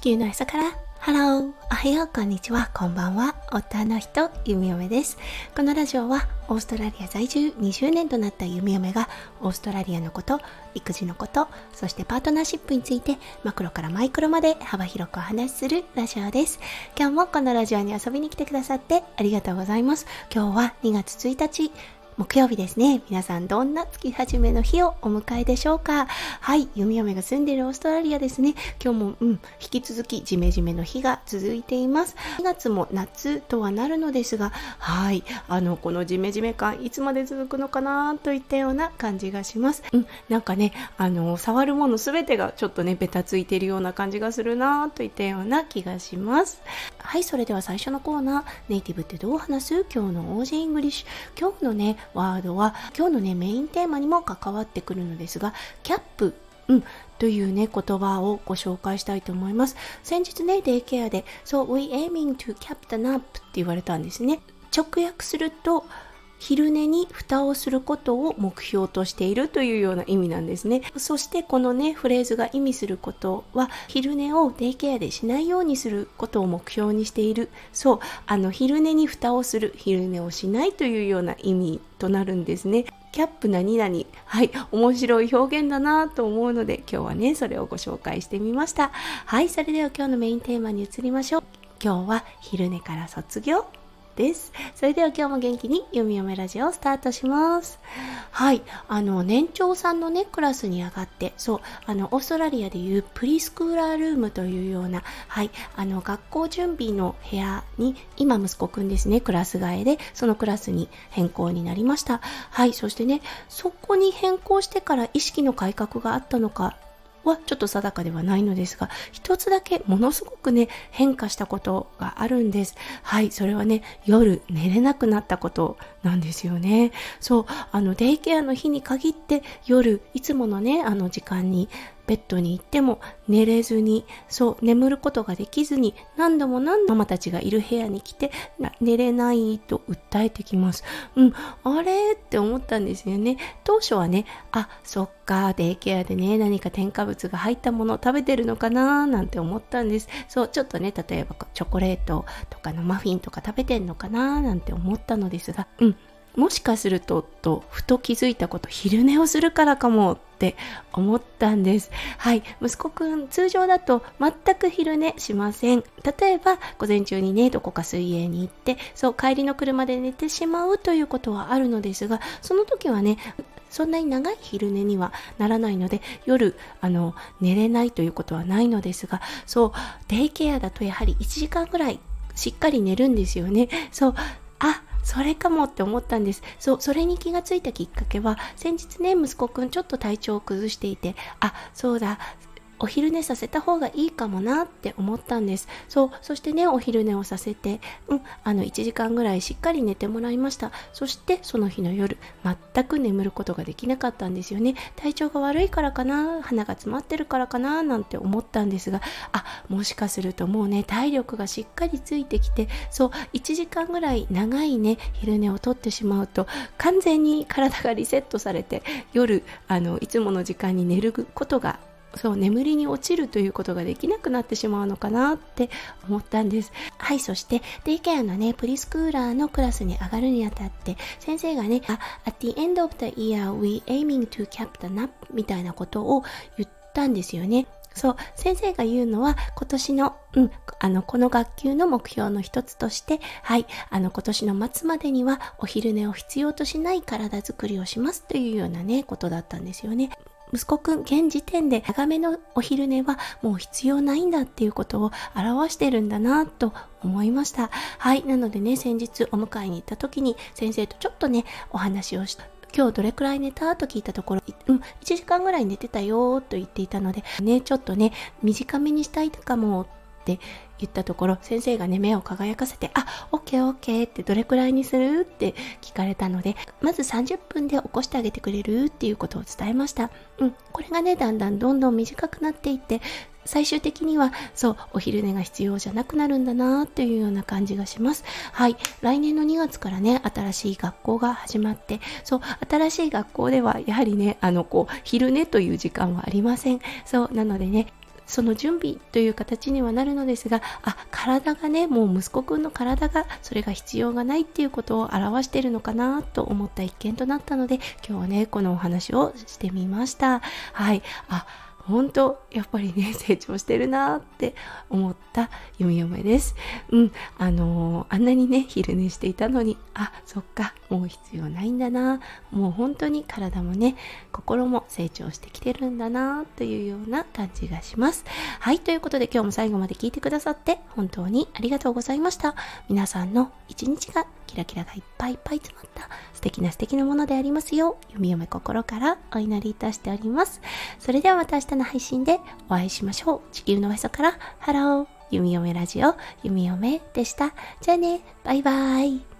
地球の朝から。ハローおはよう。こんにちは。こんばんは。夫の人ゆみ嫁です。このラジオはオーストラリア在住20年となったゆみ嫁がオーストラリアのこと育児のことそしてパートナーシップについてマクロからマイクロまで幅広くお話しするラジオです。今日もこのラジオに遊びに来てくださってありがとうございます。今日は2月1日木曜日ですね。皆さんどんな月始めの日をお迎えでしょうか？はい、ゆみ嫁が住んでいるオーストラリアですね。今日も、うん、引き続きジメジメの日が続いています。2月も夏とはなるのですが、はい、あの、このジメジメ感いつまで続くのかなといったような感じがします。うん、なんかね、あの、触るものすべてがちょっとね、ベタついているような感じがするなといったような気がします。はい、それでは最初のコーナー、ネイティブってどう話す？今日の Aussie English。今日のね、ワードは今日のねメインテーマにも関わってくるのですがキャップうん、というね言葉をご紹介したいと思います。先日ねデイケアで「So we aiming to cap the nap」って言われたんですね。直訳すると昼寝に蓋をすることを目標としているというような意味なんですね。そしてこのねフレーズが意味することは昼寝をデイケアでしないようにすることを目標にしている。そうあの昼寝に蓋をする昼寝をしないというような意味となるんですね。キャップ何々。はい面白い表現だなと思うので今日はねそれをご紹介してみました。はいそれでは今日のメインテーマに移りましょう。今日は昼寝から卒業。です。それでは今日も元気に読み読めラジオをスタートします。はい。あの、年長さんのね、クラスに上がって、そう、あの、オーストラリアでいうプリスクーラールームというような、はい、あの、学校準備の部屋に、今息子くんですね、クラス替えで、そのクラスに変更になりました。はい。そしてね、そこに変更してから意識の改革があったのかはちょっと定かではないのですが、一つだけものすごくね、変化したことがあるんです。はい、それはね、夜寝れなくなったことなんですよね。そう、あの、デイケアの日に限って夜、いつものね、あの時間にベッドに行っても寝れずに、そう、眠ることができずに、何度も何度もママたちがいる部屋に来て、寝れないと訴えてきます。うん、あれって思ったんですよね。当初はね、あ、そっか、デイケアでね、何か添加物が入ったものを食べてるのかななんて思ったんです。そう、ちょっとね、例えばチョコレートとかのマフィンとか食べてんのかななんて思ったのですが、うん、もしかするととふと気づいたこと昼寝をするからかもって思ったんです。はい。息子くん通常だと全く昼寝しません。例えば午前中にねどこか水泳に行ってそう帰りの車で寝てしまうということはあるのですがその時はねそんなに長い昼寝にはならないので夜あの寝れないということはないのですがそうデイケアだとやはり1時間ぐらいしっかり寝るんですよね。そうあそれかもって思ったんです。そ、それに気がついたきっかけは、先日ね、息子くんちょっと体調を崩していて、あ、そうだ、お昼寝させた方がいいかもなって思ったんです。そう、そしてね、お昼寝をさせて、うん、あの、1時間ぐらいしっかり寝てもらいました。そして、その日の夜、全く眠ることができなかったんですよね。体調が悪いからかな、鼻が詰まってるからかな、なんて思ったんですが、あ、もしかするともうね、体力がしっかりついてきて、そう、1時間ぐらい長いね、昼寝をとってしまうと、完全に体がリセットされて、夜、あの、いつもの時間に寝ることがそう眠りに落ちるということができなくなってしまうのかなって思ったんですはいそしてデイケアのねプリスクーラーのクラスに上がるにあたって先生がね At the end of the year we aiming to cap the nap みたいなことを言ったんですよねそう、先生が言うのは、今年の、うん、あの、この学級の目標の一つとして、はい、あの、今年の末までには、お昼寝を必要としない体づくりをしますというようなね、ことだったんですよね。息子くん現時点で長めのお昼寝はもう必要ないんだっていうことを表してるんだなと思いました。はい。なのでね、先日お迎えに行った時に先生とちょっとね、お話をした。今日どれくらい寝たと聞いたところ、うん、1時間ぐらい寝てたよと言っていたので、ね、ちょっとね、短めにしたいとかもって言ったところ先生がね目を輝かせて「あオッケーオッケー」ってどれくらいにするって聞かれたのでまず30分で起こしてあげてくれるっていうことを伝えました。うんこれがねだんだんどんどん短くなっていって最終的にはそうお昼寝が必要じゃなくなるんだなっていうような感じがします。はい来年の2月からね新しい学校が始まってそう新しい学校ではやはりねあのこう昼寝という時間はありません。そうなのでねその準備という形にはなるのですがあ体がねもう息子くんの体がそれが必要がないっていうことを表しているのかなと思った一件となったので今日はねこのお話をしてみました。はい。あ本当やっぱりね 成長してるなって思った弓嫁です。うん、あのー、あんなにね昼寝していたのにあそっかもう必要ないんだなもう本当に体もね心も成長してきてるんだなというような感じがします。はいということで今日も最後まで聞いてくださって本当にありがとうございました。皆さんの一日がキラキラがいっぱいいっぱい詰まった素敵な素敵なものでありますよう弓嫁心からお祈りいたしております。それではまた明日の配信でお会いしましょう。地球のおへそからハロー弓嫁ラジオ読み読めでした。じゃあね、バイバイ。